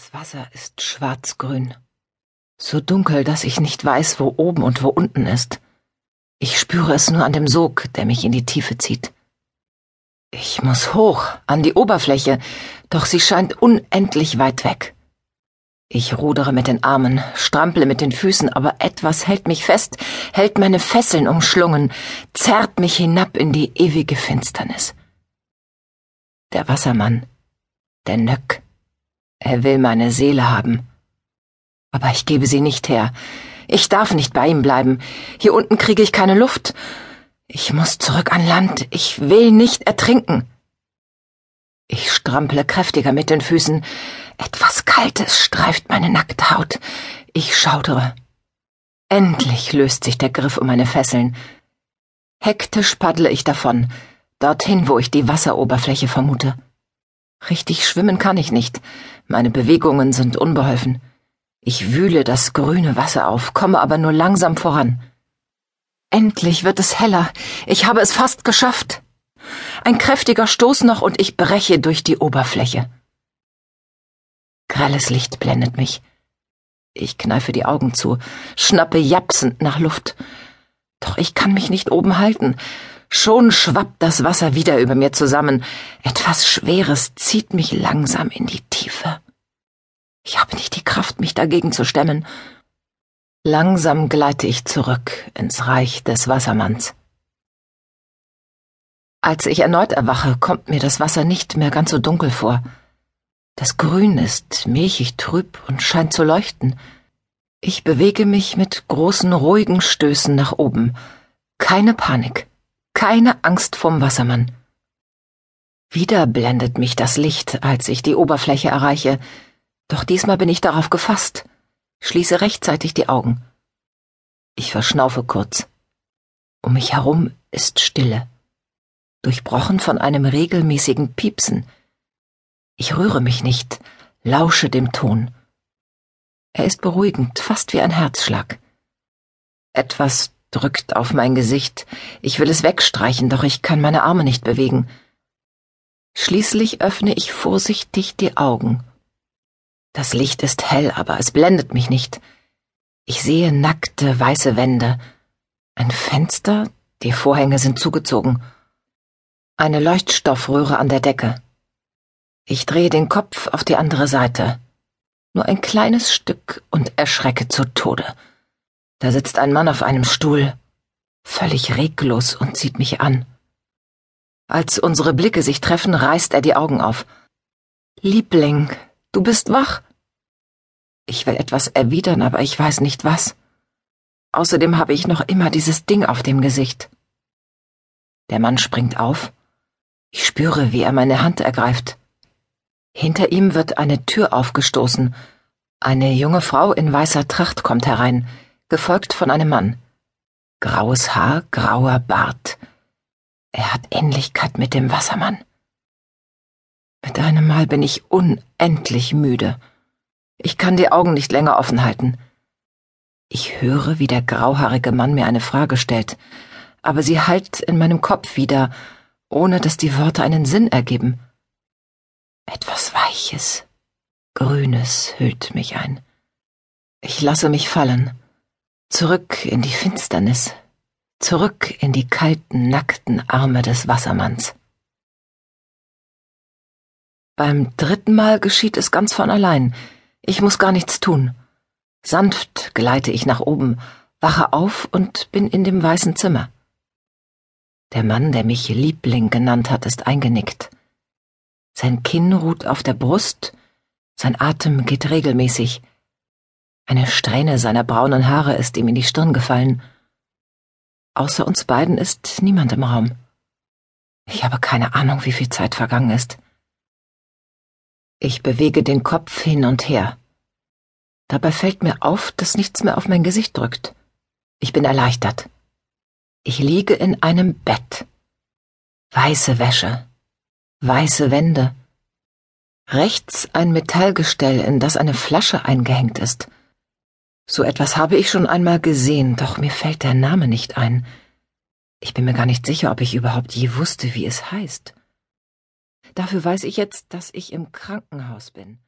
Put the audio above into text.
Das Wasser ist schwarzgrün. So dunkel, dass ich nicht weiß, wo oben und wo unten ist. Ich spüre es nur an dem Sog, der mich in die Tiefe zieht. Ich muss hoch, an die Oberfläche, doch sie scheint unendlich weit weg. Ich rudere mit den Armen, strample mit den Füßen, aber etwas hält mich fest, hält meine Fesseln umschlungen, zerrt mich hinab in die ewige Finsternis. Der Wassermann, der Nöck. Er will meine Seele haben. Aber ich gebe sie nicht her. Ich darf nicht bei ihm bleiben. Hier unten kriege ich keine Luft. Ich muss zurück an Land. Ich will nicht ertrinken. Ich strample kräftiger mit den Füßen. Etwas Kaltes streift meine nackte Haut. Ich schaudere. Endlich löst sich der Griff um meine Fesseln. Hektisch paddle ich davon, dorthin, wo ich die Wasseroberfläche vermute. Richtig schwimmen kann ich nicht. Meine Bewegungen sind unbeholfen. Ich wühle das grüne Wasser auf, komme aber nur langsam voran. Endlich wird es heller. Ich habe es fast geschafft. Ein kräftiger Stoß noch und ich breche durch die Oberfläche. Grelles Licht blendet mich. Ich kneife die Augen zu, schnappe japsend nach Luft. Doch ich kann mich nicht oben halten. Schon schwappt das Wasser wieder über mir zusammen. Etwas Schweres zieht mich langsam in die Tiefe. Ich habe nicht die Kraft, mich dagegen zu stemmen. Langsam gleite ich zurück ins Reich des Wassermanns. Als ich erneut erwache, kommt mir das Wasser nicht mehr ganz so dunkel vor. Das Grün ist milchig trüb und scheint zu leuchten. Ich bewege mich mit großen, ruhigen Stößen nach oben. Keine Panik. Keine Angst vom Wassermann. Wieder blendet mich das Licht, als ich die Oberfläche erreiche, doch diesmal bin ich darauf gefasst, schließe rechtzeitig die Augen. Ich verschnaufe kurz. Um mich herum ist Stille, durchbrochen von einem regelmäßigen Piepsen. Ich rühre mich nicht, lausche dem Ton. Er ist beruhigend, fast wie ein Herzschlag. Etwas drückt auf mein Gesicht. Ich will es wegstreichen, doch ich kann meine Arme nicht bewegen. Schließlich öffne ich vorsichtig die Augen. Das Licht ist hell, aber es blendet mich nicht. Ich sehe nackte, weiße Wände. Ein Fenster, die Vorhänge sind zugezogen. Eine Leuchtstoffröhre an der Decke. Ich drehe den Kopf auf die andere Seite. Nur ein kleines Stück und erschrecke zu Tode. Da sitzt ein Mann auf einem Stuhl, völlig reglos und sieht mich an. Als unsere Blicke sich treffen, reißt er die Augen auf. Liebling, du bist wach? Ich will etwas erwidern, aber ich weiß nicht was. Außerdem habe ich noch immer dieses Ding auf dem Gesicht. Der Mann springt auf. Ich spüre, wie er meine Hand ergreift. Hinter ihm wird eine Tür aufgestoßen. Eine junge Frau in weißer Tracht kommt herein gefolgt von einem Mann. Graues Haar, grauer Bart. Er hat Ähnlichkeit mit dem Wassermann. Mit einem Mal bin ich unendlich müde. Ich kann die Augen nicht länger offen halten. Ich höre, wie der grauhaarige Mann mir eine Frage stellt, aber sie hallt in meinem Kopf wieder, ohne dass die Worte einen Sinn ergeben. Etwas Weiches, Grünes hüllt mich ein. Ich lasse mich fallen. Zurück in die Finsternis, zurück in die kalten, nackten Arme des Wassermanns. Beim dritten Mal geschieht es ganz von allein. Ich muss gar nichts tun. Sanft gleite ich nach oben, wache auf und bin in dem weißen Zimmer. Der Mann, der mich Liebling genannt hat, ist eingenickt. Sein Kinn ruht auf der Brust, sein Atem geht regelmäßig, eine Strähne seiner braunen Haare ist ihm in die Stirn gefallen. Außer uns beiden ist niemand im Raum. Ich habe keine Ahnung, wie viel Zeit vergangen ist. Ich bewege den Kopf hin und her. Dabei fällt mir auf, dass nichts mehr auf mein Gesicht drückt. Ich bin erleichtert. Ich liege in einem Bett. Weiße Wäsche. Weiße Wände. Rechts ein Metallgestell, in das eine Flasche eingehängt ist. So etwas habe ich schon einmal gesehen, doch mir fällt der Name nicht ein. Ich bin mir gar nicht sicher, ob ich überhaupt je wusste, wie es heißt. Dafür weiß ich jetzt, dass ich im Krankenhaus bin.